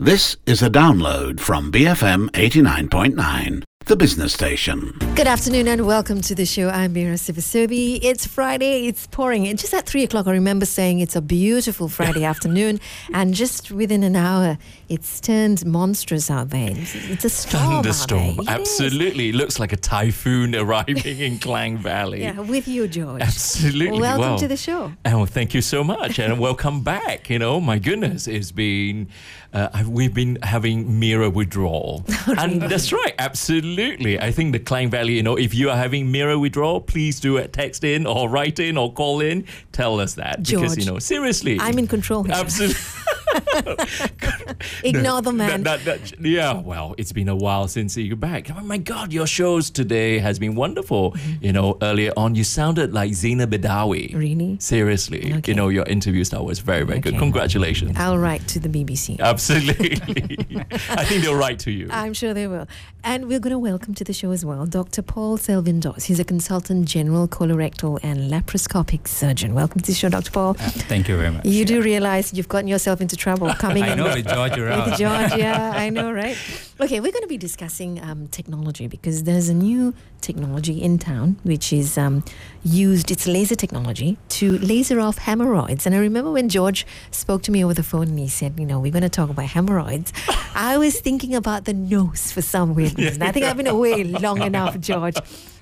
This is a download from BFM 89.9, the business station. Good afternoon and welcome to the show. I'm Mira Sivasobi. It's Friday, it's pouring. And just at three o'clock, I remember saying it's a beautiful Friday afternoon. And just within an hour, it's turned monstrous out there. It's, it's a storm. out Thunderstorm. there. Absolutely. It looks like a typhoon arriving in Klang Valley. Yeah, with you, George. Absolutely. Welcome Well, to the show. Oh, thank you so much, and welcome back. You know, my goodness, it's been uh, we've been having Mira withdrawal, and that's right, absolutely. I think the Klang Valley. You know, if you are having Mira withdrawal, please do it. Text in or write in or call in. Tell us that because you know, seriously, I'm in control here. Absolutely. Ignore the man. That, that, that, yeah, well, it's been a while since you're back. Oh my God, your shows today has been wonderful. Mm-hmm. You know, earlier on, you sounded like Zainab Badawi. Really? Seriously. Okay. You know, your interview style was very, very good. Congratulations. I'll write to the BBC. Absolutely. I think they'll write to you. I'm sure they will. And we're going to welcome to the show as well Dr. Paul Selvindos. He's a consultant general colorectal and laparoscopic surgeon. Welcome to the show, Dr. Paul. Thank you very much. You do realize you've gotten yourself into trouble coming I in know with George around. with George. Yeah, I know, right? Okay, we're going to be discussing um, technology because there's a new technology in town which is um, used, it's laser technology, to laser off hemorrhoids. And I remember when George spoke to me over the phone and he said, you know, we're going to talk about hemorrhoids. I was thinking about the nose for some weird reason. I think I've been away long enough, George.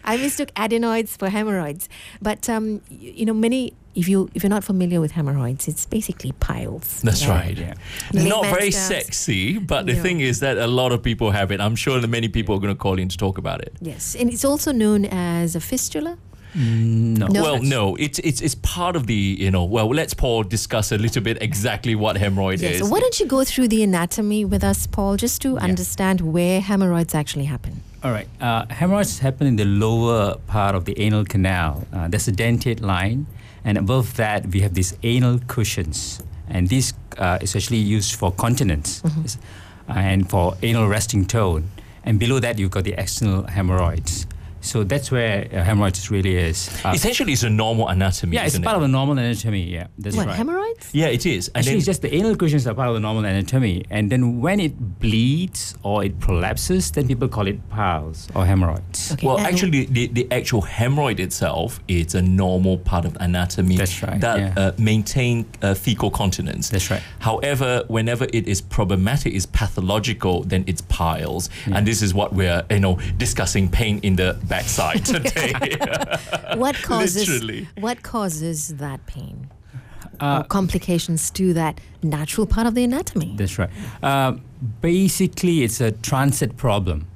I mistook adenoids for hemorrhoids. But, um, you know, many, if, you, if you're not familiar with hemorrhoids, it's basically piles. That's Yeah. right. Yeah. Not very terms. sexy, but the No. thing is that a lot of people have it. I'm sure that many people are going to call in to talk about it. Yes, and it's also known as a fistula. No. No. Well, no, it's it's it's part of the you know. Well, let's Paul discuss a little bit exactly what hemorrhoid Yes. is. So why don't you go through the anatomy with us, Paul, just to understand where hemorrhoids actually happen? All right. Uh, hemorrhoids happen in the lower part of the anal canal. Uh, there's a dentate line, and above that we have these anal cushions, and these uh, is actually used for continence It's- and for anal resting tone. And below that you've got the external hemorrhoids. So that's where uh, hemorrhoids really is. Uh, Essentially, it's a normal anatomy. yeah, it's isn't part it? of the normal anatomy. Yeah, that's what right. hemorrhoids? Yeah, it is. And Actually, then- it's just the anal cushions are part of the normal anatomy, and then when it bleeds or it prolapses, then people call it piles or hemorrhoids. Okay. Well, actually, the, the actual hemorrhoid itself is a normal part of anatomy That's right, that yeah. uh, maintain uh, fecal continence. That's right. However, whenever it is problematic, is pathological, then it's piles, and this is what we're you know discussing pain in the backside today. what causes Literally. what causes that pain? Uh, or complications to that natural part of the anatomy. That's right. Uh, basically, it's a transit problem,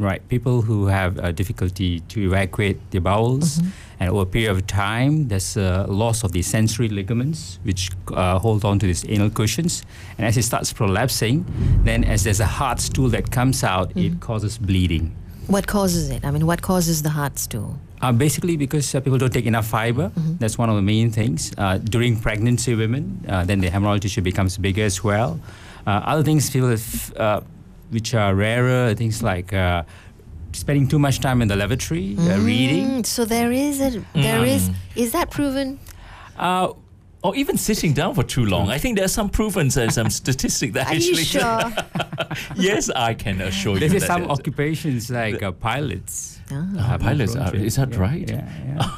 right? People who have uh, difficulty to evacuate their bowels, and over a period of time, there's a loss of the sensory ligaments, which uh, hold on to these anal cushions. And as it starts prolapsing, then as there's a hard stool that comes out, it causes bleeding. What causes it? I mean, what causes the heart stool? Uh, basically, because uh, people don't take enough fiber. That's one of the main things. Uh, during pregnancy, women, uh, then the hemorrhoidal tissue becomes bigger as well. Uh, other things, people have, uh, which are rarer, things like uh, spending too much time in the lavatory, uh, reading. Mm, so there is a there is is that proven? Uh, or even sitting down for too long. I think there's some proven and some statistic that Are you sure? yes, I can assure you. there's that some occupations like uh, pilots. Have more pilots, prone uh, to that Yeah, right? Yeah,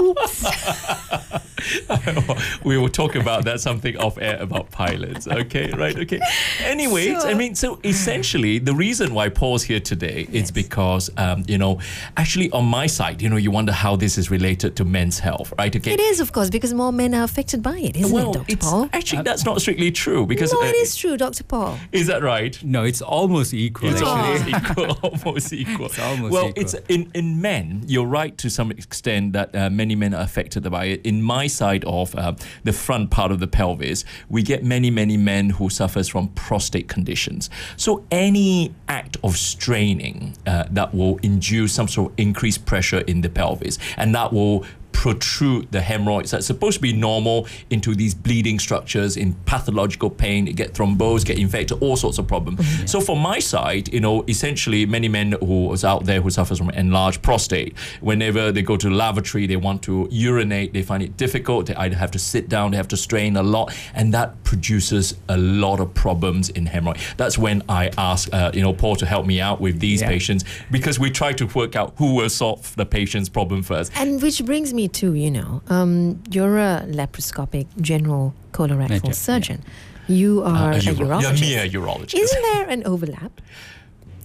yeah. we will talk about that something off air about pilots. Okay, right? Okay. Anyways, I mean, so essentially, the reason why Paul's here today Yes. is because, um, you know, actually on my side, you know, you wonder how this is related to men's health, right? Okay. It is, of course, because more men are affected by it, isn't well, it, Dr. it's Paul? actually that's not strictly true because no, uh, it is true, Dr. Paul. Is that right? No, it's almost equal. It's actually. almost equal. Almost equal. It's almost well, equal. it's in in men. You're right to some extent that uh, many men are affected by it. In my side of uh, the front part of the pelvis, we get many many men who suffers from prostate conditions. So any act of straining uh, that will induce some sort of increased pressure in the pelvis, and that will protrude the hemorrhoids that's supposed to be normal into these bleeding structures in pathological pain, it get thrombosed, get infected, all sorts of problems. So for my side, you know, essentially many men who was out there who suffers from enlarged prostate, whenever they go to the lavatory, they want to urinate, they find it difficult. They either have to sit down, they have to strain a lot, and that produces a lot of problems in hemorrhoid. That's when I ask, uh, you know, Paul to help me out with these Yeah. patients because we try to work out who will solve the patient's problem first. And which brings me to, you know, um, you're a laparoscopic general colorectal Major, yeah. surgeon. You are Uh, a uro- urologist. Yeah, mere urologist. Isn't there an overlap?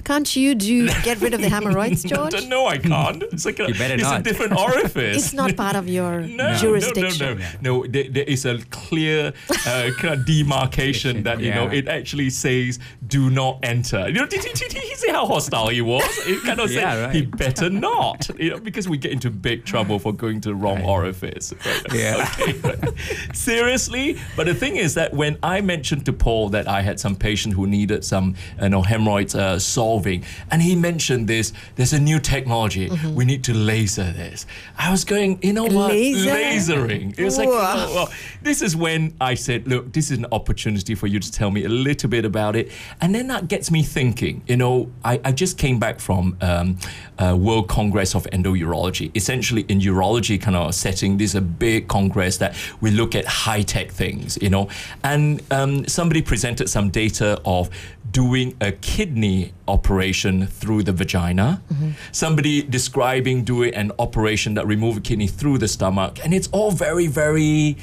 Can't you do get rid of the hemorrhoids, George? no, I can't. It's like a, You better it's a different orifice. It's not part of your No, jurisdiction. No, no, no, no. There, there is a clear uh, kind of demarcation that you know it actually says "do not enter." You know, did, did, did he see how hostile he was? It kind of said right. he better not. You know, because we get into big trouble for going to the wrong orifice. Right? Yeah. Okay, right. Seriously, but the thing is that when I mentioned to Paul that I had some patient who needed some, you know, hemorrhoids uh, solving, and he mentioned this, there's a new technology. Mm-hmm. We need to laser this. I was going, you know what? Laser? Lasering. It was like, oh, well, this is when I said, look, this is an opportunity for you to tell me a little bit about it. And then that gets me thinking, you know, I, I just came back from um, uh, World Congress of Endourology. Essentially, in urology kind of setting, this is a big congress that we look at high tech things, you know. And um, somebody presented some data of doing a kidney operation through the vagina. Mm-hmm. Somebody describing doing an operation that remove a kidney through the stomach. And it's all very, very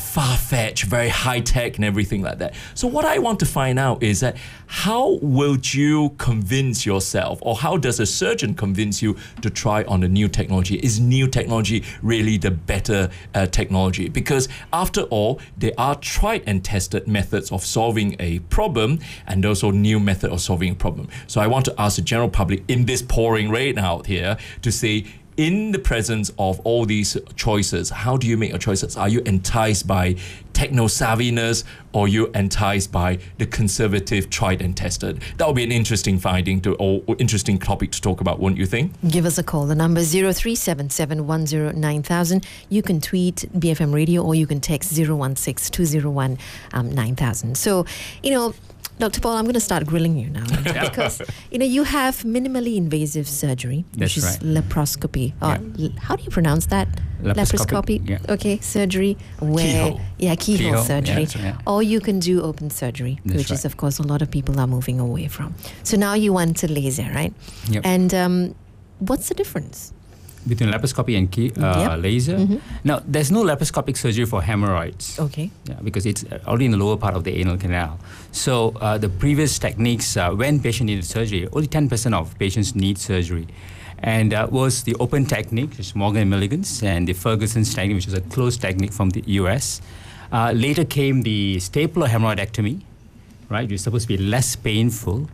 far fetched, very high tech, and everything like that. So, what I want to find out is that how will you convince yourself, or how does a surgeon convince you to try on the new technology? Is new technology really the better uh, technology? Because, after all, there are tried and tested methods of solving a problem, and also new method of solving a problem. So, I want to ask the general public in this pouring rain out here to say, in the presence of all these choices, how do you make your choices? Are you enticed by techno savviness or you enticed by the conservative tried and tested? That would be an interesting finding to or, interesting topic to talk about, wouldn't you think? Give us a call. The number is 0377109000. You can tweet BFM Radio or you can text 016-201 um, 9000. So, you know, Dr. Paul, I'm going to start grilling you now because, you know, you have minimally invasive surgery, which That's is right. laparoscopy. Uh, l- how do you pronounce that? Laparoscopy. yeah. Okay, surgery where Keyhole. yeah, keyhole, Keyhole, surgery. that's right. Or you can do open surgery, That's which is of course a lot of people are moving away from. So now you want to laser, right? Yep. And um, what's the difference? Between laparoscopy and key, uh, Yep. laser. Mhm. Now, there's no laparoscopic surgery for hemorrhoids. Okay. Yeah, because it's already in the lower part of the anal canal. So uh, the previous techniques, uh, when patient needed surgery, only 10% of patients need surgery. And that was the open technique, which is Morgan and Milligan's, and the Ferguson's technique, which is a closed technique from the US. Uh, later came the stapler hemorrhoidectomy, right, which is supposed to be less painful.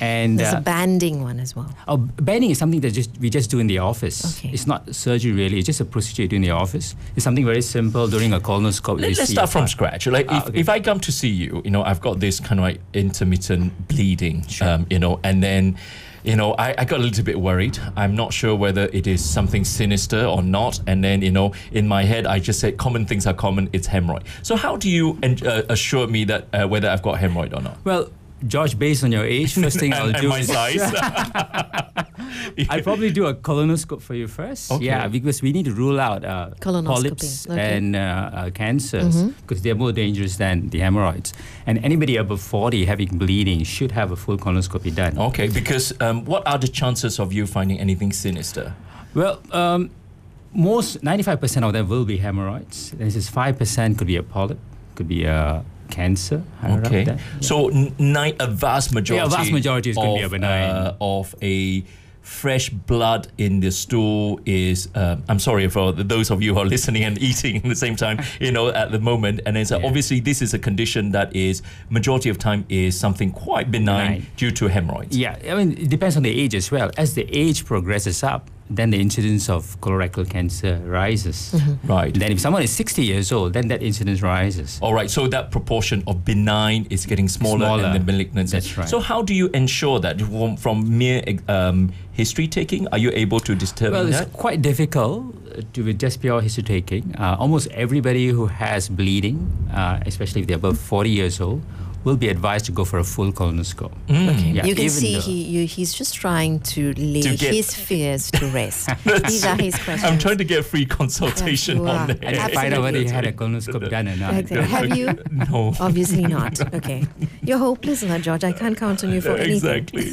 And There's uh, a banding one as well. Oh, banding is something that just we just do in the office. Okay. It's not surgery really. It's just a procedure you do in the office. It's something very simple during a colonoscopy. Let, you us see start from part. scratch. Like Ah, if, okay. if I come to see you, you know, I've got this kind of like intermittent bleeding, um, you know, and then, you know, I, I got a little bit worried. I'm not sure whether it is something sinister or not. And then, you know, in my head, I just said common things are common. It's hemorrhoid. So how do you en- uh, assure me that uh, whether I've got hemorrhoid or not? Well, George, based on your age, first thing I'll and, and do my is size. I'll probably do a colonoscope for you first. Okay. Yeah, because we need to rule out uh, Colonoscopy, polyps okay. Mm-hmm. and uh, uh, cancers because they're more dangerous than the hemorrhoids. And anybody above 40 having bleeding should have a full colonoscopy done. okay, because um, what are the chances of you finding anything sinister? Well, um, most 95% of them will be hemorrhoids. This is 5% could be a polyp, could be a cancer. Okay. So n- nine, a vast majority. Yeah, vast majority is gonna be a of, benign. uh, of a fresh blood in the stool is. Uh, I'm sorry for those of you who are listening and eating at the same time. You know, at the moment, and it's Yeah. obviously this is a condition that is majority of time is something quite benign, Benign. due to hemorrhoids. Yeah, I mean, it depends on the age as well. As the age progresses up, then the incidence of colorectal cancer rises. Right. Then if someone is 60 years old, then that incidence rises. All right, so that proportion of benign is getting smaller, Smaller. and the malignant. That's right. So how do you ensure that from, from mere um, history taking? Are you able to determine Well, it's quite difficult uh, to with just pure history taking. Uh, almost everybody who has bleeding, uh, especially if they're above 40 years old, will be advised to go for a full colonoscope. Mm. Yeah, you can see though- he you, he's just trying to lay To get- his fears to rest. These are his questions. I'm trying to get free consultation Yes, on are. it. And to find out whether you had a Absolutely. colonoscope done or not. Okay. Have you? No. Obviously not. Okay. You're hopeless now, George. I can't count on you for anything. Exactly.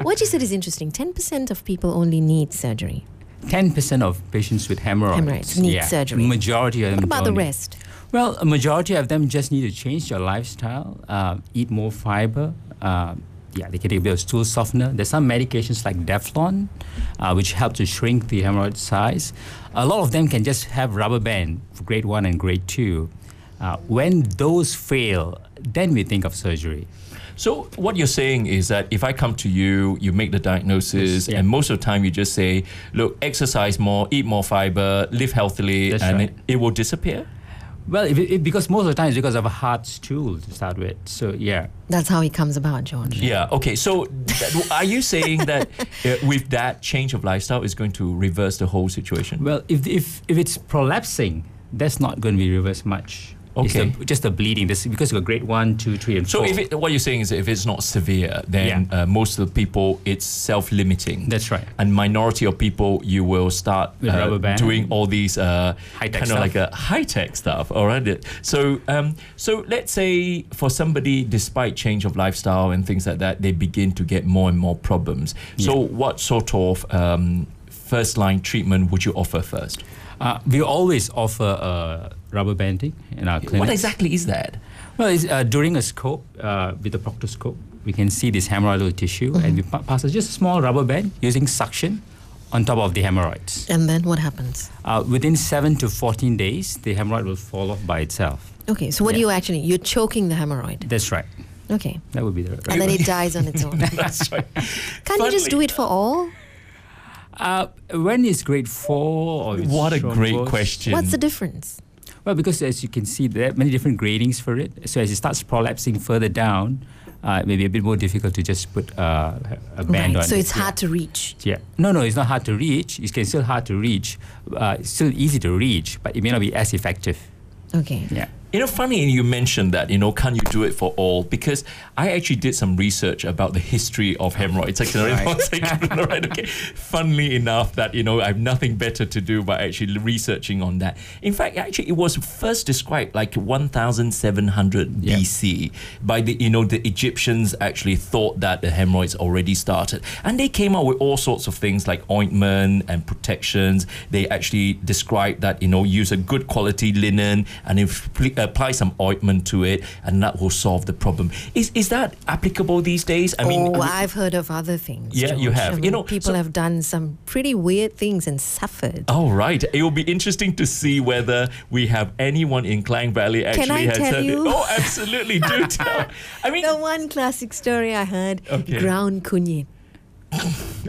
What you said is interesting. 10% of people only need surgery. 10% of patients with hemorrhoids, Hemorrhoids need surgery. Majority of them What about the don't need- rest? Well, a majority of them just need to change their lifestyle, uh, eat more fiber. Uh, yeah, they can take a stool softener. There's some medications like Daflon, uh, which help to shrink the hemorrhoid size. A lot of them can just have rubber band for grade one and grade two. Uh, when those fail, then we think of surgery. So what you're saying is that if I come to you, you make the diagnosis, Yeah. and most of the time you just say, "Look, exercise more, eat more fiber, live healthily," That's and right. it, it will disappear. Well, it, it- because most of the time it's because of a hard stool to start with. So yeah, That's how it comes about, George. Yeah. Okay. So, that, are you saying that uh, with that change of lifestyle is going to reverse the whole situation? Well, if, if, if it's prolapsing, that's not going to be reversed much. Okay. the- just the bleeding. This because you got grade one, two, three, and So, four. if it, what you're saying is, if it's not severe, then Yeah. uh, most of the people it's self-limiting. That's right. And minority of people, you will start uh, doing all these uh, kind of like a high-tech stuff. All right. So, um, so let's say for somebody, despite change of lifestyle and things like that, they begin to get more and more problems. So, what sort of um, first-line treatment would you offer first? Uh, we always offer uh, rubber banding in our clinic. What exactly is that? Well, it's, uh, during a scope uh, with a proctoscope, we can see this hemorrhoidal tissue, and we pa- pass a just a small rubber band using suction on top of the hemorrhoids. And then what happens? Uh, within seven to fourteen days, the hemorrhoid will fall off by itself. Okay, so what do you actually, you're choking the hemorrhoid. That's right. Okay. That would be the. And then it dies on its own. That's right. Can't you just do it for all? Uh, when is grade four or What a great thrombosed? question. What's the difference? Well, because as you can see, there are many different gradings for it. So as it starts prolapsing further down, uh, it may be a bit more difficult to just put uh, a band Right. on. So it. it's hard to reach. Yeah. No, no, it's not hard to reach. It's still hard to reach. Uh, it's still easy to reach, but it may not be as effective. Okay. Yeah. You know, funny And you mentioned that, you know, can you do it for all? Because I actually did some research about the history of hemorrhoids. Right. one second, all right, okay. Funnily enough, that, you know, I have nothing better to do but actually researching on that. In fact, actually, it was first described like 1700 Yeah. BC by the, you know, the Egyptians actually thought that the hemorrhoids already started. And they came out with all sorts of things like ointment and protections. They actually described that, you know, use a good quality linen and if pl- uh, Uh, apply some ointment to it and that will solve the problem. Is is that applicable these days? I mean, oh, I've heard of other things. Yeah, you have. I You know, people so- have done some pretty weird things and suffered. Oh right, it will be interesting to see whether we have anyone in Klang Valley actually Can I has tell said you? it. Oh, absolutely, do tell. I mean, The one classic story I heard, Okay. ground kunyit.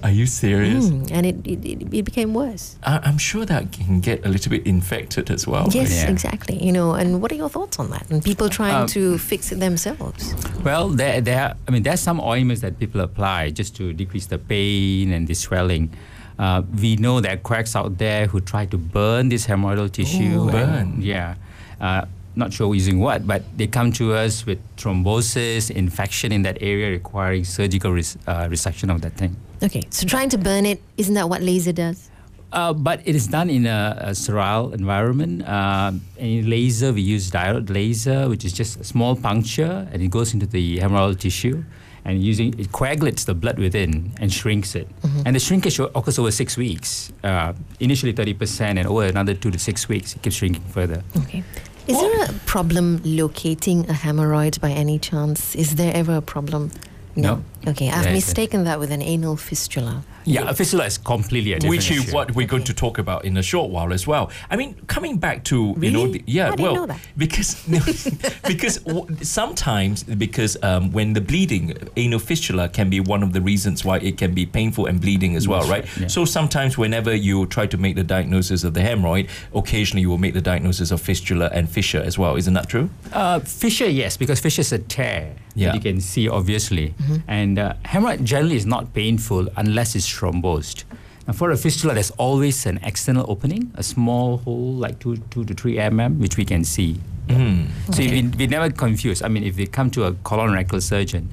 Are you serious? Mm, and it, it, it, it became worse. I, I'm sure that can get a little bit infected as well. yes, yeah. exactly. You know, and what are your thoughts on that? And people trying Um, to fix it themselves. Well, there, there. I mean, there's some ointments that people apply just to decrease the pain and the swelling. Uh, we know there are quacks out there who try to burn this hemorrhoidal tissue. Ooh. and- Burn. yeah. Uh, not sure using what, but they come to us with thrombosis, infection in that area requiring surgical res- uh, resection of that thing. Okay, so trying to burn it, isn't that what laser does? Uh, but it is done in a, a sterile environment. And in laser, we use diode laser, which is just a small puncture, and it goes into the hemorrhoidal tissue, and using it coagulates the blood within and shrinks it. And the shrinkage occurs over six weeks. Uh, initially, thirty percent, and over another two to six weeks, it keeps shrinking further. Okay. Is there a problem locating a hemorrhoid by any chance? Is there ever a problem? No. Okay, I've isn't. mistaken that with an anal fistula. Yeah, a fistula is completely a different which is what we're going to talk about in a short while as well. I mean, coming back to you know, the, yeah, I didn't well, know that. because because w- sometimes because um, when the bleeding, anal fistula can be one of the reasons why it can be painful and bleeding as well, right? yeah. So sometimes whenever you try to make the diagnosis of the hemorrhoid, occasionally you will make the diagnosis of fistula and fissure as well. Isn't that true? Uh, fissure, yes, because fissure is a tear Yeah. that you can see obviously, and uh, hemorrhoid generally is not painful unless it's thrombosed. Now, for a fistula, there's always an external opening, a small hole like two, two to three mm, which we can see. So we, we never confuse. I mean, if they come to a colon rectal surgeon,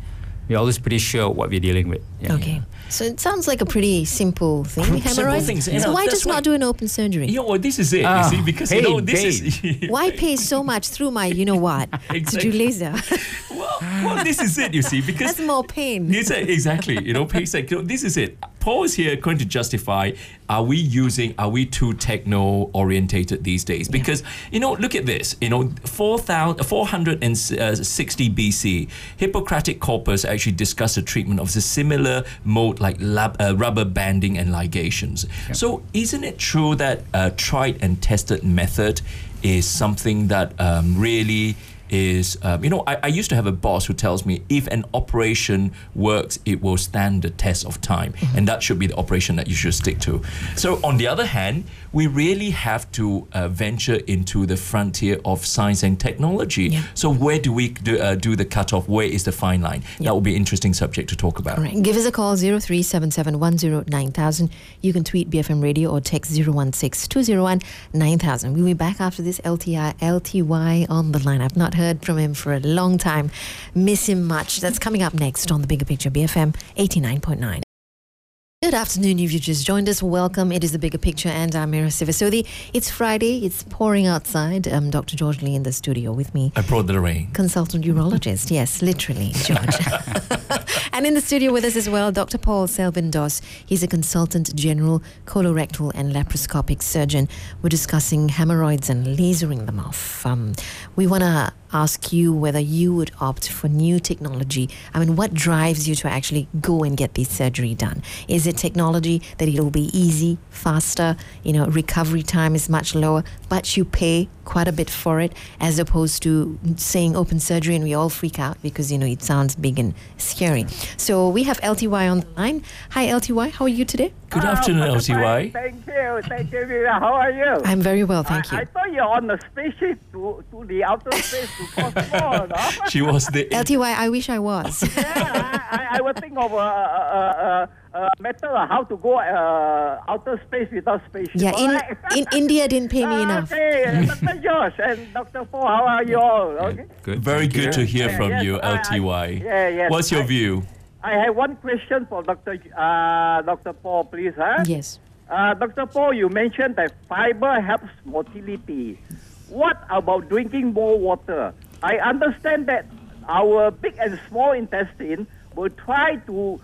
we're always pretty sure what we're dealing with. Yeah. Okay. So it sounds like a pretty simple thing, Simple hemorrhoids. things, you so why just why- not do an open surgery? You know, well, this is it. Ah, you see, because you know pain, this is Why pay so much through my, you know what, to do laser? well, well, this is it. You see, because That's more pain. It's a- exactly. You know, pay like, you know, this is it. Paul here going to justify are we using, are we too techno orientated these days? Because, you know, look at this. You know, 4,000 460 BC, Hippocratic corpus actually discussed the treatment of a similar mode like lab, uh, rubber banding and ligations. So, isn't it true that a tried and tested method is something that um, really is um, you know I, I used to have a boss who tells me if an operation works it will stand the test of time and that should be the operation that you should stick to so on the other hand we really have to uh, venture into the frontier of science and technology Yeah. so where do we do, uh, do the cutoff where is the fine line that will be an interesting subject to talk about All right. Give us a call 0377109000. You can tweet BFM Radio or text 016-201-9000. We'll be back after this LTI LTY on the line. I've not heard from him for a long time. Miss him much. That's coming up next on the Bigger Picture BFM 89.9. Good afternoon. If you just joined us, welcome. It is the bigger picture, and I'm Mira Sivasodi. It's Friday. It's pouring outside. Um, Dr. George Lee in the studio with me I brought the rain consultant urologist. Yes, literally, George. and in the studio with us as well, Dr. Paul Selvin Doss. He's a consultant general colorectal and laparoscopic surgeon. We're discussing hemorrhoids and lasering them off. Um, we want to ask you whether you would opt for new technology. I mean, what drives you to actually go and get this surgery done? Is it technology that it'll be easy, faster, you know, recovery time is much lower, but you pay quite a bit for it, as opposed to saying open surgery and we all freak out because, you know, it sounds big and scary. So we have LTY on the line. Hi, LTY. How are you today? good afternoon Oh, LCY Thank you, thank you. Mira. How are you? I'm very well, thank I, you. I thought you're on the spaceship to, to the outer space to Cosmo, no? she was the LTY, I wish I was. yeah, I, I, I was thinking of a, a, a, a matter of how to go uh, outer space without spaceship. yeah, in, alright? in India didn't pay me enough. Okay, Dr. Josh and Dr. Paul, how are you all? Okay. Good. very good to hear Yeah, from yes, you I- I- LTY yeah, yes, what's your I- view I have one question for Dr. Uh, Dr. Paul, please. Huh? Yes. Uh, Dr. Paul, you mentioned that fiber helps motility. What about drinking more water? I understand that our big and small intestine will try to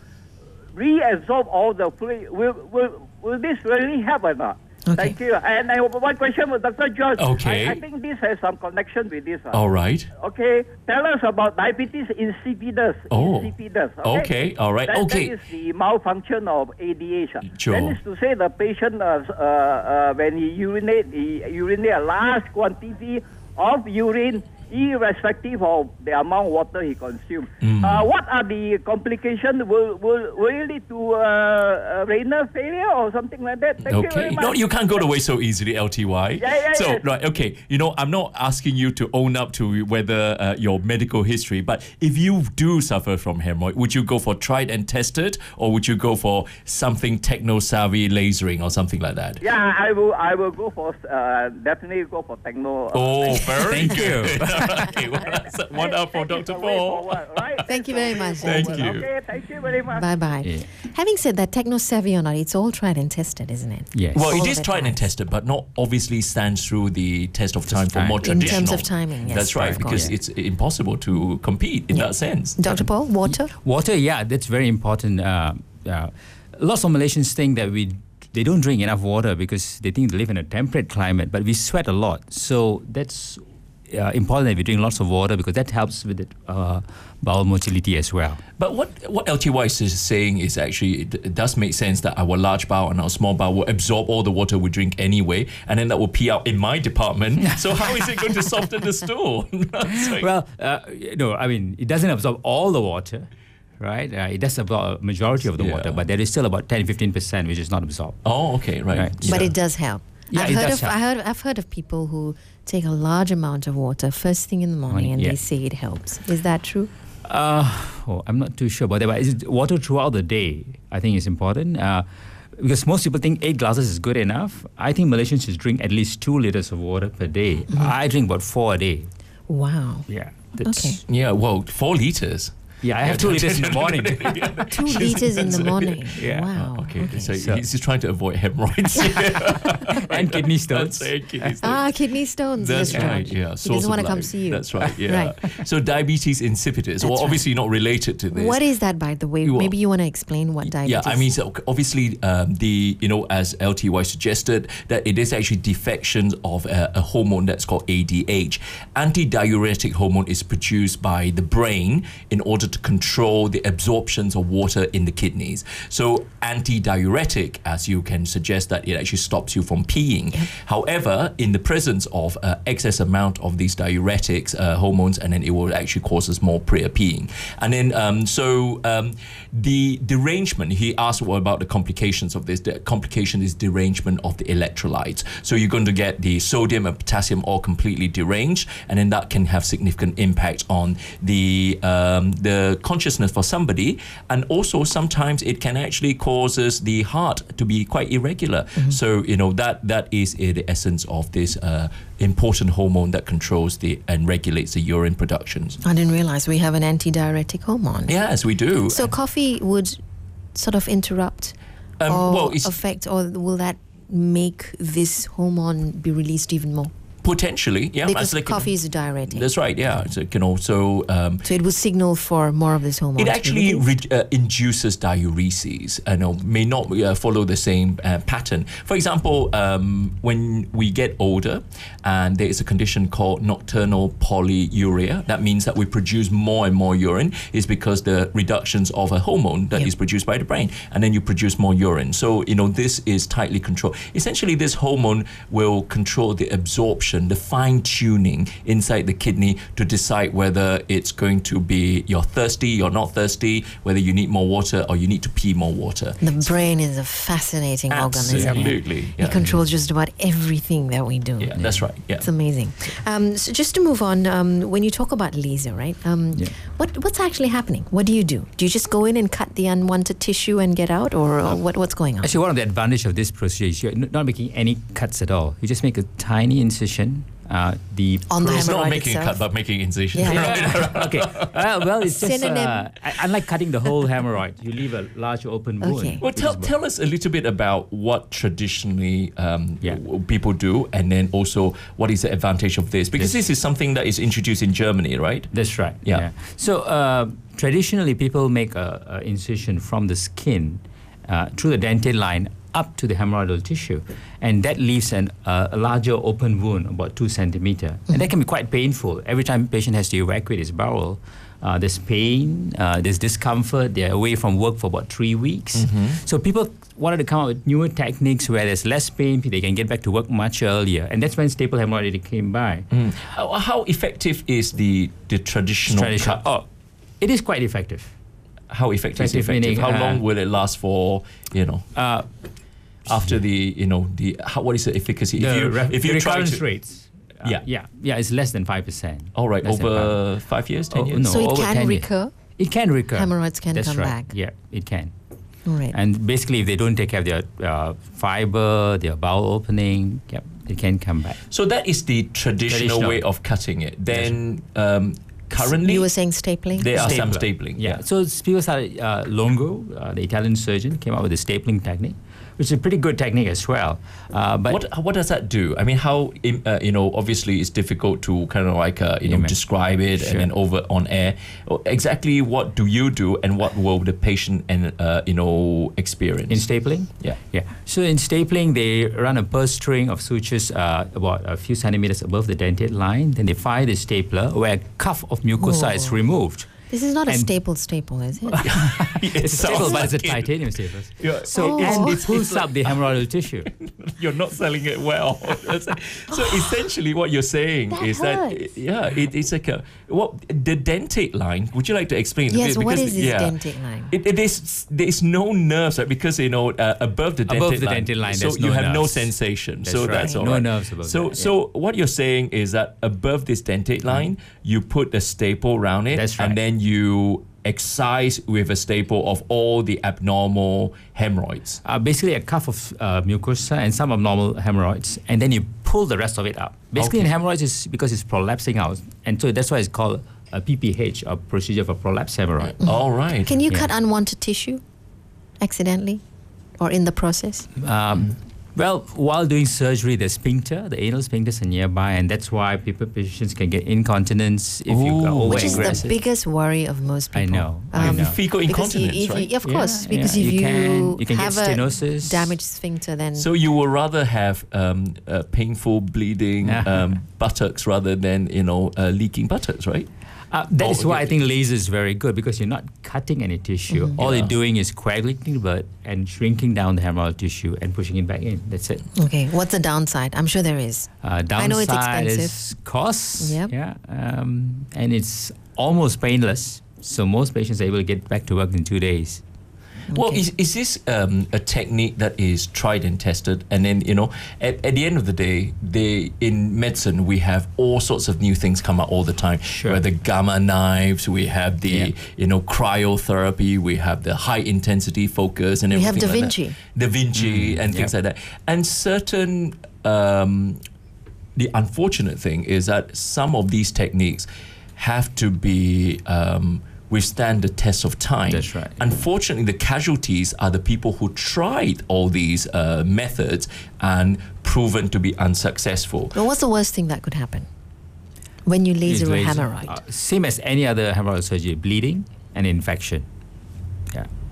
reabsorb all the fluid. Will, will, will this really help or not? Okay. Thank you. And I have one question for Dr. George. Okay. I, I think this has some connection with this. uh. all right Okay, tell us about diabetes insipidus. Oh. Insipidus. Okay, all right, That, okay. That is the malfunction of ADH. Sure. That is to say, the patient, uh, uh, uh, when he urinate, he urinate a large quantity of urine, irrespective of the amount of water he consumes. Mm. Uh, what are the complications? Will, will, will it lead to uh, renal failure or something like that? Thank you Okay. very much. No, you can't go away so easily, LTY. Yeah, yeah, so, yeah. right, okay. You know, I'm not asking you to own up to whether uh, your medical history, but if you do suffer from hemorrhoid, would you go for tried and tested, or would you go for something techno savvy lasering or something like that? Yeah, I will. I will go for uh, definitely go for techno. Oh, very Thank good. Okay, well, one up for Thank Dr. you Paul. right? Thank you very much. Thank you. Okay, thank you very much. Bye bye. Yeah. Having said that, techno savvy or not, it's all tried and tested, isn't it? Yes. Well, All it of is tried and tested, but not obviously stands through the test of time for time. more In traditional. terms of timing, yes, That's right, because course. it's impossible to compete in Yeah. that sense. Dr. Paul, water? Water, yeah, that's very important. Uh, uh, lots of Malaysians think that we they don't drink enough water because they think they live in a temperate climate, but we sweat a lot. So that's uh, important that we drink lots of water because that helps with the uh, bowel motility as well. But what what LTY is saying is actually it, it does make sense that our large bowel and our small bowel will absorb all the water we drink anyway, and then that will pee out in my department. so how is it going to soften the stool? Like- Well, uh, you know, I mean, it doesn't absorb all the water, right? Uh, it does absorb a majority of the Yeah. water, but there is still about 10 15% which is not absorbed. oh, okay, right. Right. But Yeah. it does help. Yeah, I've heard of help. I heard I've heard of people who take a large amount of water first thing in the morning Morning, and yeah. they say it helps. Is that true? Uh, oh, I'm not too sure about that, but is it water throughout the day, I think is important. Uh, because most people think eight glasses is good enough. I think Malaysians should drink at least two liters of water per day. I drink about four a day. Wow. Yeah. Okay. yeah, well, four liters. Yeah, I have two liters in the morning. Two liters in the morning. Yeah. Wow. Okay, so, So- he's just trying to avoid hemorrhoids. and kidney stones. Kidney stones. Ah, kidney stones. That's yes, right. Raj. Yeah. He doesn't want to come see you. That's right. Yeah. Right. So diabetes insipidus, well, right. obviously not related to this. What is that, by the way? You are- Maybe you want to explain what diabetes. Yeah, I mean, so obviously, um, the you know, as LTY suggested, that it is actually defections of a, a hormone that's called ADH. Antidiuretic hormone is produced by the brain in order to control the absorptions of water in the kidneys. So, antidiuretic, as you can suggest, that it actually stops you from peeing. However, in the presence of uh, excess amount of these diuretics uh, hormones, and then it will actually causes more prayer peeing. And then, um, so um, the derangement, he asked what about the complications of this. The complication is derangement of the electrolytes. So you're going to get the sodium and potassium all completely deranged, and then that can have significant impact on the um, the consciousness for somebody, and also sometimes it can actually causes the heart to be quite irregular. So you know that that is uh, the essence of this uh, important hormone that controls the and regulates the urine productions. I didn't realize we have an antidiuretic hormone. Yes, we do. So coffee would sort of interrupt Um, or well, affect, or will that make this hormone be released even more? Potentially, yeah. because like- coffee is a diuretic. That's right. Yeah. So you know, so um, so it will signal for more of this hormone. it actually re- uh, induces diuresis. I know may not uh, follow the same uh, pattern. For example, um, when we get older, and there is a condition called nocturnal polyuria. That means that we produce more and more urine. Is because the reductions of a hormone that is Yep. produced by the brain, and then you produce more urine. So you know this is tightly controlled. Essentially, this hormone will control the absorption, the fine tuning inside the kidney to decide whether it's going to be you're thirsty, you're not thirsty, whether you need more water or you need to pee more water. the brain is a fascinating organ, isn't it? Absolutely. Yeah. It controls just about everything that we do. Yeah, that's right. Yeah. It's amazing. Um, so just to move on, um, when you talk about laser, right? Um, Yeah. What what's actually happening? What do you do? Do you just go in and cut the unwanted tissue and get out, or, or what what's going on? Actually, one of the advantage of this procedure is you're not making any cuts at all. You just make a tiny incision. Uh, the On the It's not hemorrhoid making a cut, but making incision. Yeah. okay. Uh, well, it's just uh, unlike cutting the whole hemorrhoid, you leave a large open wound. Okay. Well, tell, tell us a little bit about what traditionally um, Yeah. people do, and then also what is the advantage of this? Because Yes. this is something that is introduced in Germany, right? That's right. Yeah. So uh, traditionally, people make a, a incision from the skin uh, through the dentate line up to the hemorrhoidal tissue, and that leaves an, uh, a larger open wound, about two centimeter, and that can be quite painful. Every time patient has to evacuate his bowel, uh, there's pain, uh, there's discomfort. They're away from work for about three weeks. So people wanted to come up with newer techniques where there's less pain, they can get back to work much earlier, and that's when staple hemorrhoidic came by. How, how effective is the the traditional Traditional- cut? Oh, it is quite effective. How effective, is Effective effective? meaning, How uh, long will it last for? You know, Uh, after the you know the how, what is the efficacy? the if you re- if you try recurrence to, rates. uh, Yeah. yeah, yeah, it's less than five percent. all right, over five years, ten Oh, years. no. so it over can 10 years. recur. It can recur. Hemorrhoids can That's come right. back. Yeah, it can. All right. And basically, if they don't take care of their uh, fiber, their bowel opening, yep, it can come back. So that is the traditional, Traditional. way of cutting it. Then um, currently you were saying stapling. there are some stapling. Yeah. So people started, uh, Longo, uh, the Italian surgeon, came up with a stapling technique which is a pretty good technique as well. Uh, but what what does that do? I mean, how uh, you know? Obviously, it's difficult to kind of like uh, you know Ima- describe it Sure. and then over on air. Exactly, what do you do, and what will the patient and uh, you know experience? in stapling, Yeah. yeah. So in stapling, they run a purse string of sutures uh, about a few centimeters above the dentate line. Then they fire the stapler where a cuff of mucosa is removed. This is not a staple staple, is it? It It's a staple, sounds but it's a titanium staple. Yeah. So Oh. and it pulls it's up the hemorrhoidal tissue. You're not selling it well. so essentially, what you're saying That is hurts. that yeah, it, it's like a what the dentate line. Would you like to explain? a Yes, bit? what Because, is this yeah, dentate line? It, it is there is no nerves right? because you know uh, above the dentate Above the line, dentate line, so there's you no have no sensation. That's so right. that's all No right. nerves above so that, yeah. so what you're saying is that above this dentate line, you put a staple around it, That's right. and then you excise with a staple of all the abnormal hemorrhoids. Uh, basically, a cuff of uh, mucosa and some abnormal hemorrhoids, and then you pull the rest of it up. Basically, in Okay. hemorrhoids, is because it's prolapsing out, and so that's why it's called a PPH, a procedure for prolapse hemorrhoid. All right. Can you Yeah. cut unwanted tissue accidentally or in the process? Um, well, while doing surgery, the sphincter, the anal sphincters are nearby, and that's why people patients can get incontinence if you are Ooh. Which is the biggest worry of most I people. know, I know. Fecal because you- incontinence, if right? you- of Yeah, course, because yeah, if you you, can- you can get have stenosis. a damaged sphincter, then So you would rather have um, uh, painful bleeding um, buttocks rather than you know uh, leaking buttocks, right? Uh, that is Oh, why yeah. I think laser is very good because you're not cutting any tissue. All Yeah. you're doing is coagulating the blood and shrinking down the hemorrhoidal tissue and pushing it back in. That's it. okay. What's the downside? I'm sure there is. Uh, downside I know it's expensive. is cost. Yep. Yeah. Um, and it's almost painless. So most patients are able to get back to work in two days. Well, Okay. is, is this um, a technique that is tried and tested? And then, you know, at, at the end of the day, they in medicine, we have all sorts of new things come out all the time. Sure. We have the gamma knives, we have the, Yeah. you know, cryotherapy, we have the high intensity focus and We have everything Da like that. Vinci. Da Vinci and things yep. like that. And certain, um, the unfortunate thing is that some of these techniques have to be um, withstand the test of time. That's right. Unfortunately, the casualties are the people who tried all these uh, methods and proven to be unsuccessful. But what's the worst thing that could happen when you laser, Is a hemorrhoid? Uh, same as any other hemorrhoid surgery, bleeding and infection.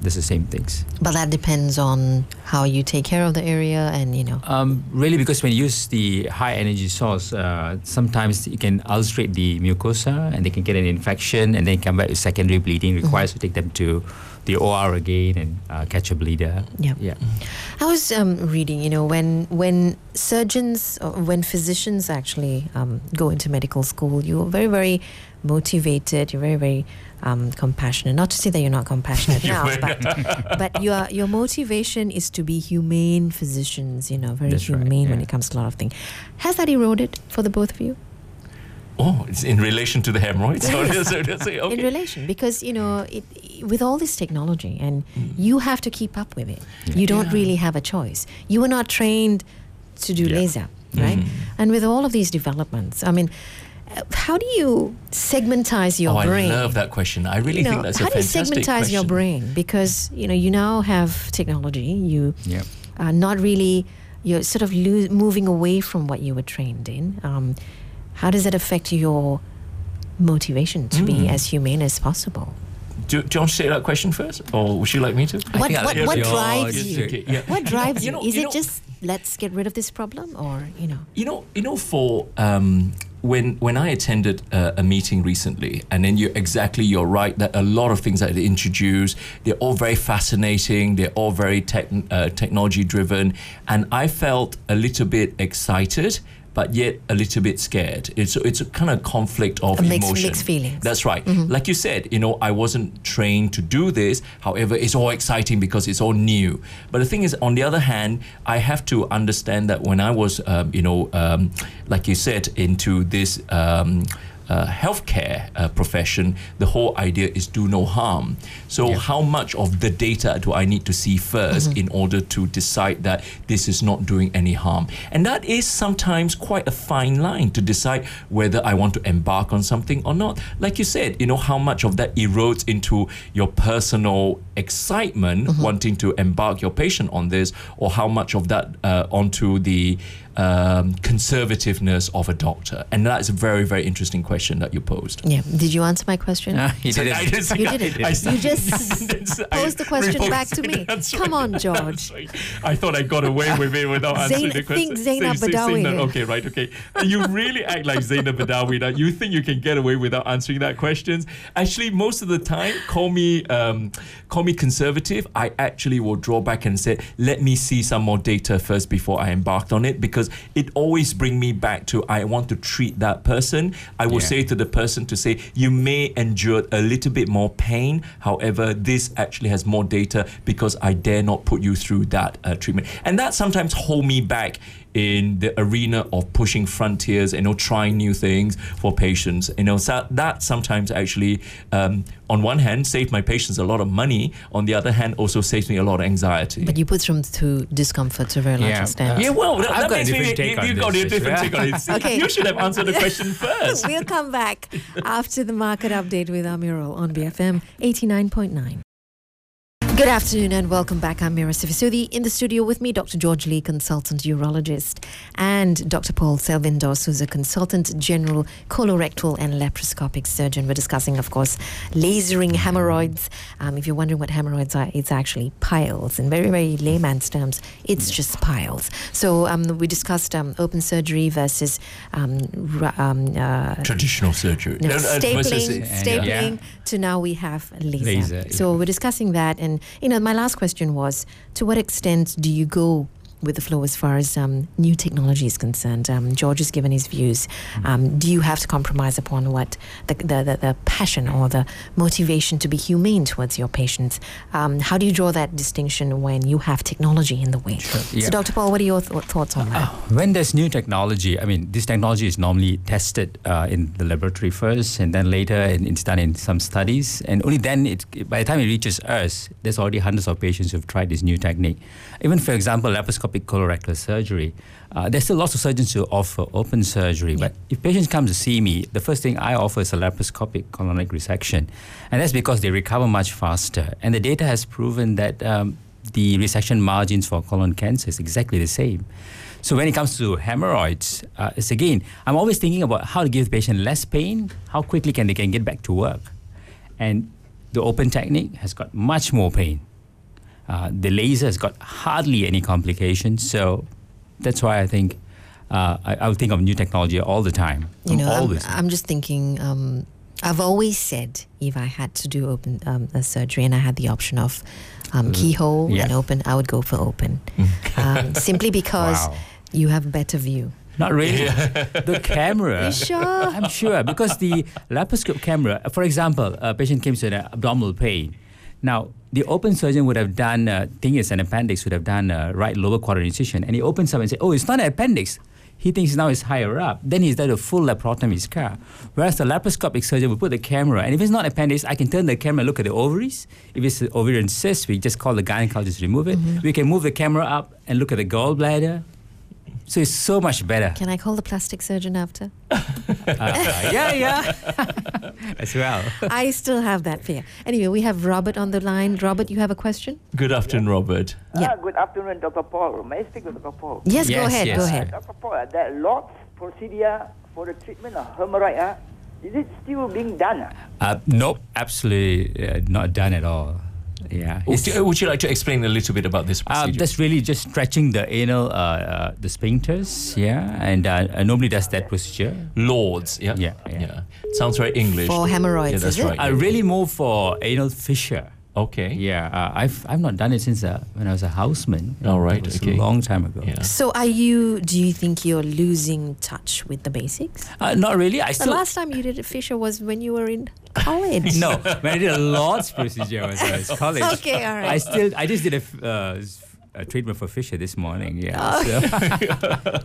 That's the same things. but that depends on how you take care of the area, and you know. Um, really, because when you use the high energy source, uh, sometimes it can ulcerate the mucosa and they can get an infection and then come back with secondary bleeding. Requires to take them to the OR again and uh, catch a bleeder. Yeah. Yeah. I was um, reading, you know, when when surgeons, when physicians actually um, go into medical school, you're very, very motivated. You're very, very um, compassionate. Not to say that you're not compassionate now, but but your your motivation is to be humane physicians. You know, very That's right, humane when it comes to a lot of things. Has that eroded for the both of you? Oh, it's in relation to the hemorrhoids. So okay. in relation because you know it, with all this technology and you have to keep up with it you don't Yeah. really have a choice you were not trained to do Yeah. laser right and with all of these developments i mean how do you segmentize your oh, brain I love that question. I really you know, think that's how do you fantastic segmentize your brain because you know you now have technology you Yep. are not really you're sort of lo- moving away from what you were trained in um, how does that affect your motivation to Hmm. be as humane as possible Do, do you want to say that question first, or would you like me to? what, think I'll what, what drives Just you? okay, yeah. What drives You you? know- Is you it know- just let's get rid of this problem, or you know? You know, you know, for um, when when I attended uh, a meeting recently, and then you exactly you're right that a lot of things that they introduced, they're all very fascinating. They're all very tech, uh, technology driven, and I felt a little bit excited. But yet a little bit scared. It's it's a kind of conflict of A mixed- emotion. mixed feelings. That's right. Like you said, you know, I wasn't trained to do this. However, it's all exciting because it's all new. But the thing is, on the other hand, I have to understand that when I was, um, you know, um, like you said, into this. Um, uh, healthcare uh, profession, the whole idea is do no harm. So, how much of the data do I need to see 1st in order to decide that this is not doing any harm? And that is sometimes quite a fine line to decide whether I want to embark on something or not. Like you said, you know, how much of that erodes into your personal excitement wanting to embark your patient on this, or how much of that uh, onto the um, conservativeness of a doctor? And that's a very, very interesting question that you posed. Yeah. Did you answer my question? Ah, he didn't. I didn't- You didn't. I- You just I posed the question reposed back to me. That's Come on, George. Right. I thought I got away with it without answering the think question. Zainab Say- say- Badawi Zainab- here. Okay, right, okay. You really act like Zainab Badawi. That you think you can get away without answering that questions. Actually, most of the time, call me um, call me conservative. I actually will draw back and say, let me see some more data first before I embarked on it because it always bring me back to I want to treat that person. I will Yeah. Say to the person to say, you may endure a little bit more pain. However, this actually has more data because I dare not put you through that uh, treatment. And that sometimes hold me back in the arena of pushing frontiers, you know, trying new things for patients. You know, so that sometimes actually, um, on one hand, saved my patients a lot of money. On the other hand, also saves me a lot of anxiety. But you put them through discomfort to a very large Yeah. extent. yeah, well, that, I've that got a makes me, different take you, on you got a this. different take on it. Okay. You should have answered the question first. We'll come back after the market update with Amiral on BFM 89.9. Good afternoon and welcome back. I'm Mira Sivasudi. In the studio with me, Dr. George Lee, consultant urologist, and Dr. Paul Selvindos, who's a consultant general colorectal and laparoscopic surgeon. We're discussing, of course, lasering hemorrhoids. Um, if you're wondering what hemorrhoids are, it's actually piles. In very, very layman's terms, it's just piles. So um, we discussed um, open surgery versus um, ra- um, uh, Traditional surgery. no, uh, versus- stapling, yeah. stapling to now we have laser. Laser, So we're discussing that, and you know, my last question was: to what extent do you go with the flow as far as um, new technology is concerned? Um, George has given his views. Um, do you have to compromise upon what the, the, the, the passion or the motivation to be humane towards your patients? Um, how do you draw that distinction when you have technology in the way? yeah. So, Dr. Paul, what are your th- thoughts on that? When there's new technology, I mean, this technology is normally tested uh, in the laboratory first, and then later it's done in some studies, and only then, it, by the time it reaches us, there's already hundreds of patients who've tried this new technique. Even, for example, laparoscopic colorectal surgery, uh, there's still lots of surgeons who offer open surgery, but if patients come to see me, the first thing I offer is a laparoscopic colonic resection, and that's because they recover much faster, and the data has proven that. Um, the resection margins for colon cancer is exactly the same. So when it comes to hemorrhoids, uh, it's again, I'm always thinking about how to give the patient less pain, how quickly can they can get back to work. And the open technique has got much more pain. Uh, the laser has got hardly any complications. So that's why I think uh, I, I would think of new technology all the time. You I'm know, I'm. I'm just thinking. Um, I've always said if I had to do open um, a surgery and I had the option of um, keyhole yeah. and open, I would go for open, um, simply because Wow. you have better view. Not really. the camera. You sure? I'm sure because the laparoscope camera, for example, a patient came with an abdominal pain. Now, the open surgeon would have done, uh, thing is an appendix, would have done a right lower quadrant incision, and he opens up and says, "Oh, it's not an appendix." He thinks now it's higher up. Then he's done a full laparotomy scar. Whereas the laparoscopic surgeon will put the camera, and if it's not appendix, I can turn the camera and look at the ovaries. If it's an ovarian cyst, we just call the gynecologist remove it. We can move the camera up and look at the gallbladder. So it's so much better. Can I call the plastic surgeon after? Uh, yeah, yeah. As well. I still have that fear. Anyway, we have Robert on the line. Robert, you have a question? Good afternoon, Robert. Yeah. Ah, good afternoon, Dr. Paul. May I speak with Dr. Paul? Yes, go Yes, ahead. Go yes. ahead. Dr. Paul, uh, that Lord's procedure for the treatment of hemorrhoid, uh, is it still being done? Uh? Uh, nope, absolutely uh, not done at all. Yeah. Would you, would you like to explain a little bit about this uh, procedure? that's really just stretching the anal, uh, uh, the sphincters, yeah, and uh, uh, nobody does that procedure. Lords, yeah? Yeah, yeah. Sounds very English. For hemorrhoids, yeah, that's is it? right. I really more for anal fissure. Okay. Yeah, uh, I've I've not done it since uh, when I was a houseman. All right, It was okay. a long time ago. Yeah. So, are you? Do you think you're losing touch with the basics? Uh, not really. I The still The last time you did a fissure was when you were in college. no. When I did a Lord's procedure when I was in college. Okay, all right. I still I just did a. uh, s- a treatment for fissure this morning. Yeah. Oh. So-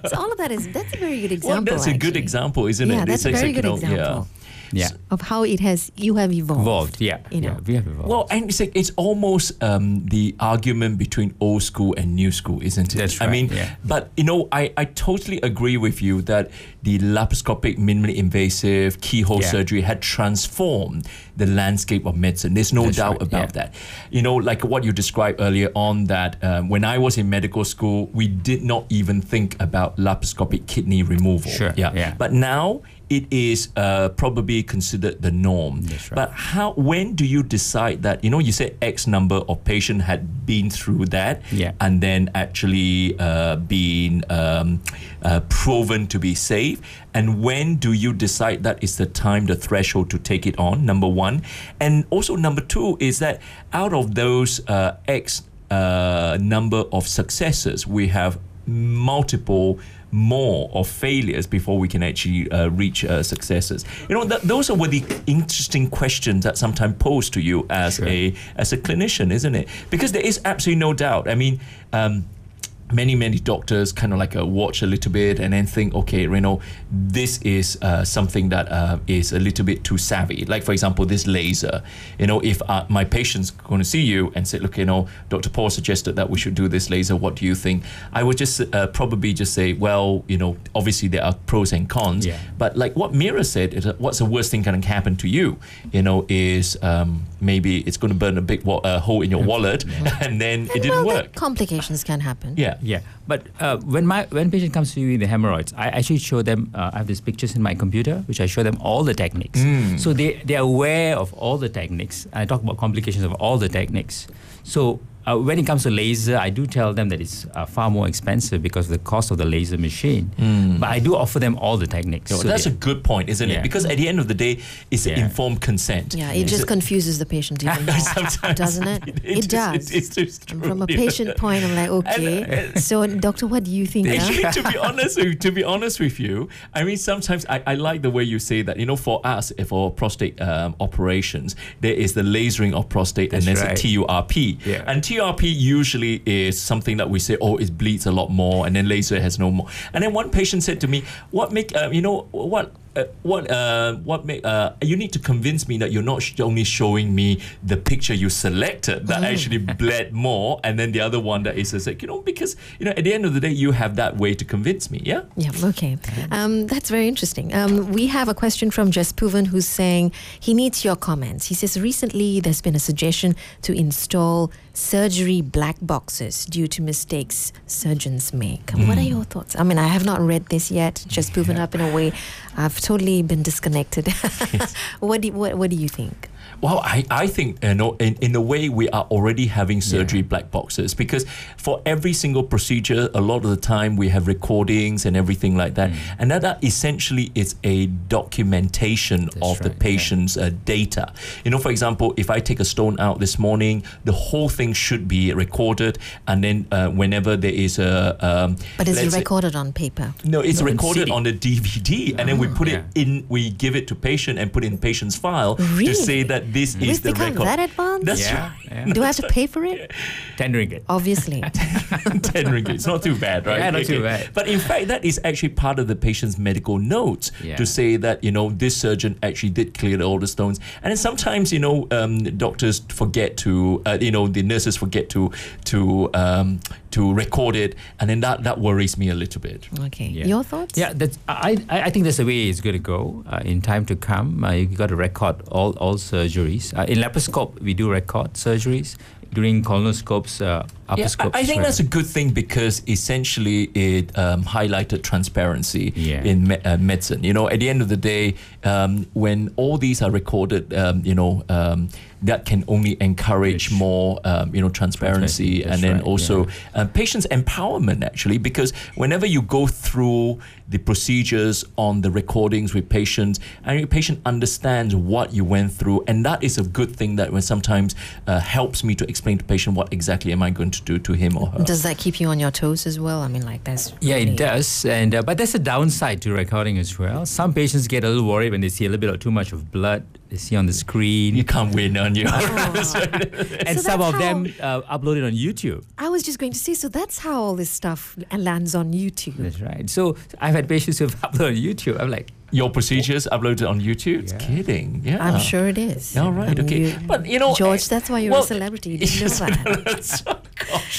So all of that is that's a very good example. Well, example. that's a good example, isn't Yeah, it? that's It's a very like, good you know, yeah. Example yeah. of how it has you have evolved. Evolved. Yeah. You know. yeah. We have evolved. Well, and it's like it's almost um, the argument between old school and new school, isn't it? That's right. I mean, yeah. but you know, I, I totally agree with you that the laparoscopic minimally invasive keyhole Yeah. surgery had transformed the landscape of medicine. There's no That's doubt right, about yeah. that. You know, like what you described earlier on, that um, when I was in medical school, we did not even think about laparoscopic kidney removal. Sure, Yeah. yeah. But now it is uh, probably considered the norm. Right. But how? When do you decide that? You know, you said X number of patient had been through that, Yeah. and then actually uh, been um, uh, proven to be safe. And when do you decide that is the time, the threshold to take it on? Number one, and also number two is that out of those uh, X uh, number of successes, we have multiple more of failures before we can actually uh, reach uh, successes. You know, th- those are what the interesting questions that sometimes pose to you as Sure. a as a clinician, isn't it? Because there is absolutely no doubt. I mean. Um, Many, many doctors kind of like uh, watch a little bit and then think, okay, you know, this is uh, something that uh, is a little bit too savvy. Like, for example, this laser. You know, if uh, my patient's going to see you and say, look, you know, Dr. Paul suggested that we should do this laser. What do you think? I would just uh, probably just say, well, you know, obviously there are pros and cons. Yeah. But like what Mira said, is that what's the worst thing can happen to you? You know, is um, maybe it's going to burn a big wa- uh, hole in your wallet, and then it didn't well, work. complications can happen. Yeah. Yeah, but uh, when my when patient comes to me with the hemorrhoids, I actually show them. Uh, I have these pictures in my computer, which I show them all the techniques. So they they are aware of all the techniques. I talk about complications of all the techniques. So. Uh, when it comes to laser, I do tell them that it's uh, far more expensive because of the cost of the laser machine. But I do offer them all the techniques. No, So that's a good point, isn't it? Because at the end of the day, it's Yeah. informed consent. Yeah, it It's just a- confuses the patient even more, Sometimes doesn't it? It, just- does. It, it's just true, From a patient point, I'm like, okay. so, doctor, what do you think? huh? Actually, to be honest, with, to be honest with you, I mean, sometimes I, I like the way you say that. You know, for us, for prostate um, operations, there is the lasering of prostate, That's and there's right. a TURP. Yeah. And TURP usually is something that we say, oh, it bleeds a lot more, and then laser has no more. And then one patient said to me, "What make uh, you know what?" Uh, what uh, what make uh, you need to convince me that you're not sh- only showing me the picture you selected that actually bled more, and then the other one that is like you know because you know at the end of the day you have that way to convince me, yeah. Yeah, okay. Um, that's very interesting. Um, we have a question from Jaspuvan who's saying he needs your comments. He says recently there's been a suggestion to install surgery black boxes due to mistakes surgeons make. What are your thoughts? I mean, I have not read this yet. Jaspuvan up in a way. I've totally been disconnected. what, do, what, what do you think? Well, I, I think you know in, in a way we are already having surgery black boxes because for every single procedure, a lot of the time we have recordings and everything like that, and that, that essentially is a documentation of the right, yeah. patient's uh, data. You know, for example, if I take a stone out this morning, the whole thing should be recorded, and then uh, whenever there is a um, But is it let's say- recorded on paper? no, it's No, recorded on the DVD, and then we put it in. We give it to patient and put in patient's file to say that this We've is the become record. that advanced? That's Yeah, right. yeah. Do I have to pay for it? ten ringgit. Obviously. Ten ringgit. It's not too bad, right? Yeah, not too bad. But in fact, that is actually part of the patient's medical notes Yeah. to say that you know this surgeon actually did clear all the stones. And then sometimes you know um, doctors forget to, uh, you know, the nurses forget to to um, to record it, and then that that worries me a little bit. Okay. Yeah. Your thoughts? Yeah, that's, I, I I think that's the way it's going to go uh, in time to come. Uh, you got to record all, all surgeries. Uh, in laparoscope, we do record surgeries. During colonoscopes, uh, Yeah, upper I, I think that's a good thing because essentially it um, highlighted transparency Yeah. in me- uh, medicine. You know, at the end of the day, um, when all these are recorded, um, you know, um, that can only encourage more, um, you know, transparency and then right, also uh, patients empowerment actually because whenever you go through the procedures on the recordings with patients and your patient understands what you went through and that is a good thing that when sometimes uh, helps me to explain explain to patient what exactly am I going to do to him or her. Does that keep you on your toes as well? I mean, like that's Yeah, really- it does, and uh, but there's a downside to recording as well. Some patients get a little worried when they see a little bit of too much of blood they see on the screen, you can't win on your. and So some of them uh, upload it on YouTube. I was just going to say, so that's how all this stuff lands on YouTube. That's right. So I've had patients who've uploaded on YouTube. I'm like, your procedures uploaded on YouTube. It's Yeah. kidding. Yeah. I'm sure it is. All right. I mean, okay. you- but you know, George, eh, that's why you're well, a celebrity. You didn't know that. That's- gosh,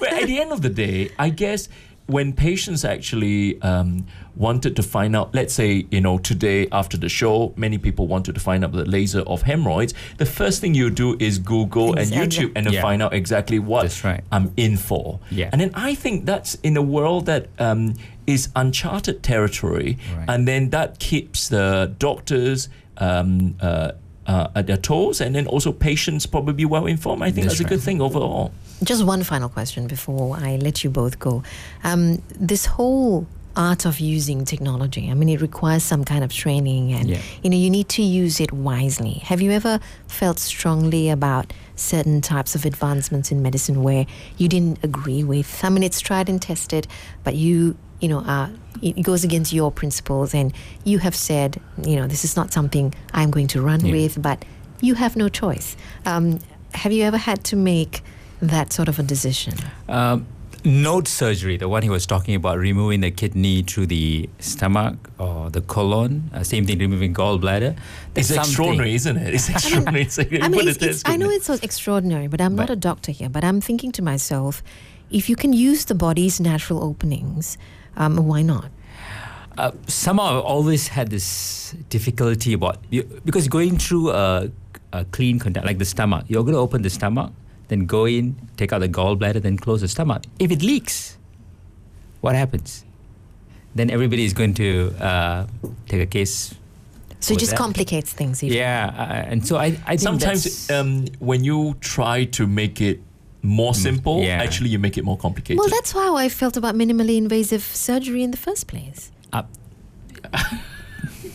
but at the end of the day, I guess when patients actually um, wanted to find out, let's say, you know, today after the show, many people wanted to find out the laser of hemorrhoids. The first thing you do is Google and YouTube and Yeah. find out exactly what right. I'm in for. Yeah. And then I think that's in a world that um, is uncharted territory, Right. and then that keeps the doctors. Um, uh, uh, at their toes, and then also patients probably well informed. I think That's that's, a good thing overall. Just one final question before I let you both go. Um, this whole art of using technology, I mean, it requires some kind of training and, Yeah. you know, you need to use it wisely. Have you ever felt strongly about certain types of advancements in medicine where you didn't agree with? I mean, it's tried and tested, but you, you know, uh, it goes against your principles and you have said, you know, this is not something I'm going to run Yeah. with, but you have no choice. Um, have you ever had to make that sort of a decision? Um, NOTES surgery, the one he was talking about, removing the kidney through the stomach or the colon. Uh, same thing, removing gallbladder. It's something- extraordinary, isn't it? It's extraordinary. It's like, I mean, it's, it's, I know it's so extraordinary, but I'm not a doctor here. But I'm thinking to myself, if you can use the body's natural openings, um, why not? uh, somehow I've always had this difficulty about you, because going through a, a clean contact like the stomach, you're going to open the stomach, then go in, take out the gallbladder, then close the stomach. If it leaks, what happens? Then everybody is going to uh, take a case. So it just that. complicates things. even. Yeah, uh, and so I, I think Sometimes um, when you try to make it more simple, Mm, yeah. actually you make it more complicated. Well, that's how I felt about minimally invasive surgery in the first place. uh,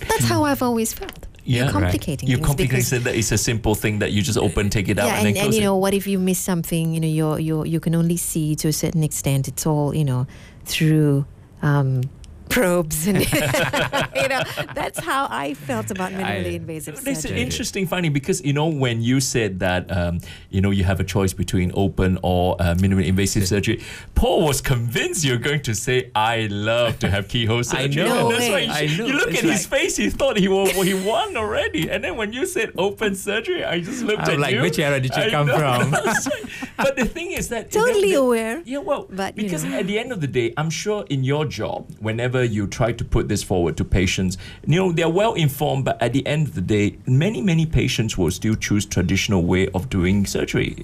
That's how I've always felt. Yeah. You're Right. complicating you things complicate because- that it's a simple thing that you just open, take it out, yeah, and, and, then and you it. know what if you miss something? You know, you're, you're, you can only see to a certain extent. It's all you know through um, probes and you know that's how I felt about minimally I- invasive It's surgery. interesting finding because you know when you said that um, you know you have a choice between open or uh, minimally invasive surgery, Paul was convinced you're going to say I love to have keyhole surgery. I know. And that's why you, I know. you look It's at his face, he thought he won, he won already, and then when you said open surgery, I just looked I'm at like, you. which era did you I come know. from? But the thing is that Totally the- the- aware. Yeah, well, But, because know. at the end of the day, I'm sure in your job, whenever you try to put this forward to patients, you know, they're well informed, but at the end of the day, many, many patients will still choose traditional way of doing surgery.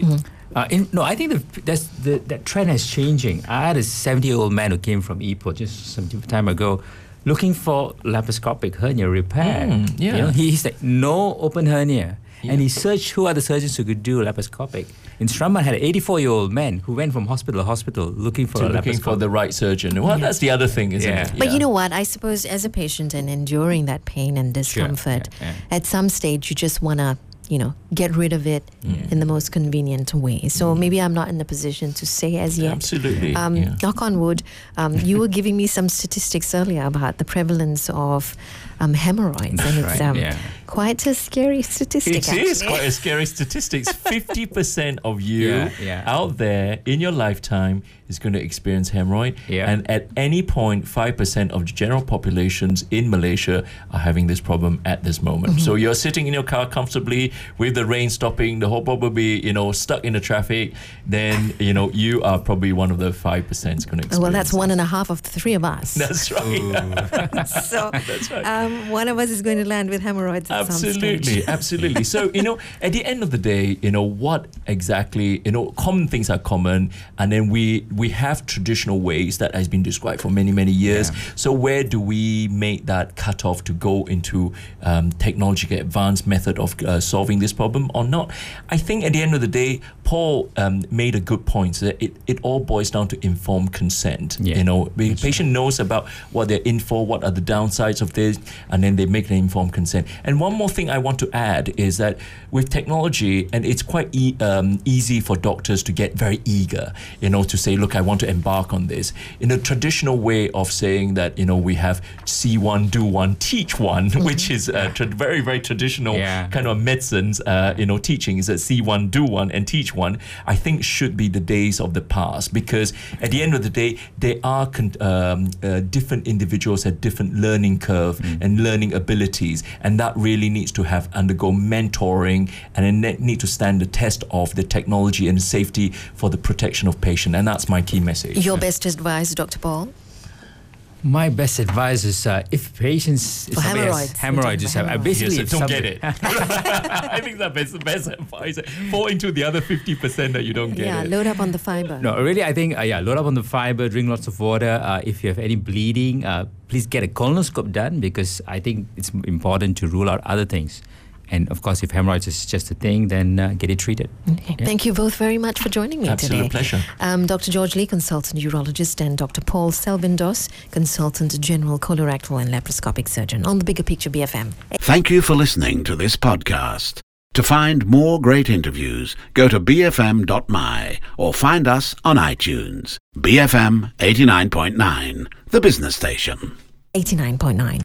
Uh, in, no, I think the, that's, the, that trend is changing. I had a 70 year old man who came from Ipoh just some time ago looking for laparoscopic hernia repair. Mm, yeah. You know, he- he's like, no open hernia. Yeah. And he searched who are the surgeons who could do laparoscopic. In Strathmore, had an 84 year old man who went from hospital to hospital looking for To a looking for the right surgeon. Well, that's the other thing, isn't Yeah. it? But Yeah. you know what? I suppose as a patient and enduring that pain and discomfort, yeah. at some stage you just want to, you know, get rid of it Mm. in the most convenient way. So maybe I'm not in the position to say as yet. Absolutely. Um, yeah. Knock on wood. Um, you were giving me some statistics earlier about the prevalence of um, hemorrhoids, and it's um, yeah. quite a scary statistic. It is actually. quite a scary statistic. Fifty percent of you Yeah, yeah. out there in your lifetime is going to experience hemorrhoid, Yeah. and at any point, five percent of the general populations in Malaysia are having this problem at this moment. Mm-hmm. So you're sitting in your car comfortably with the rain stopping, the whole probably you know stuck in the traffic. Then you know you are probably one of the five percent going to experience. Well, that's one and a half of the three of us. That's right. so That's right. um, one of us is going to land with hemorrhoids at some absolutely absolutely. So you know at the end of the day you know what exactly you know common things are common and then we we have traditional ways that has been described for many many years. Yeah. so where do we make that cutoff to go into um, technologically advanced method of uh, solving this problem or not? I think at the end of the day paul um, made a good point that it, it all boils down to informed consent. Yeah. you know the patient knows about what they're in for what are the downsides of this and then they make an informed consent. And one more thing I want to add is that with technology, and it's quite e- um, easy for doctors to get very eager, you know, to say, look, I want to embark on this. In a traditional way of saying that, you know, we have see one, do one, teach one, which is a tra- very, very traditional Yeah. kind of medicine's, uh, you know, teaching is that see one, do one, and teach one. I think should be the days of the past because at the end of the day, there are con- um, uh, different individuals at different learning curve and learning abilities, and that really needs to have undergo mentoring and then need to stand the test of the technology and safety for the protection of patient, and that's my key message. Your best advice, Dr. Paul? My best advice is uh, if patients if For has hemorrhoids. Hemorrhoids, just have, hemorrhoids. basically Yes, if don't get it. I think that's the best advice. Fall into the other 50% that you don't get yeah, it. load up on the fiber. No, really, I think, uh, yeah, load up on the fiber, drink lots of water. Uh, if you have any bleeding, uh, please get a colonoscope done because I think it's important to rule out other things. And of course, if hemorrhoids is just a thing, then uh, get it treated. Okay. Thank you both very much for joining me Absolute today. pleasure. Um, Dr. George Lee, consultant urologist, and Dr. Paul Selvindoss, consultant general colorectal and laparoscopic surgeon on the Bigger Picture BFM. Thank you for listening to this podcast. To find more great interviews, go to bfm.my or find us on iTunes. BFM 89.9, the business station. 89.9.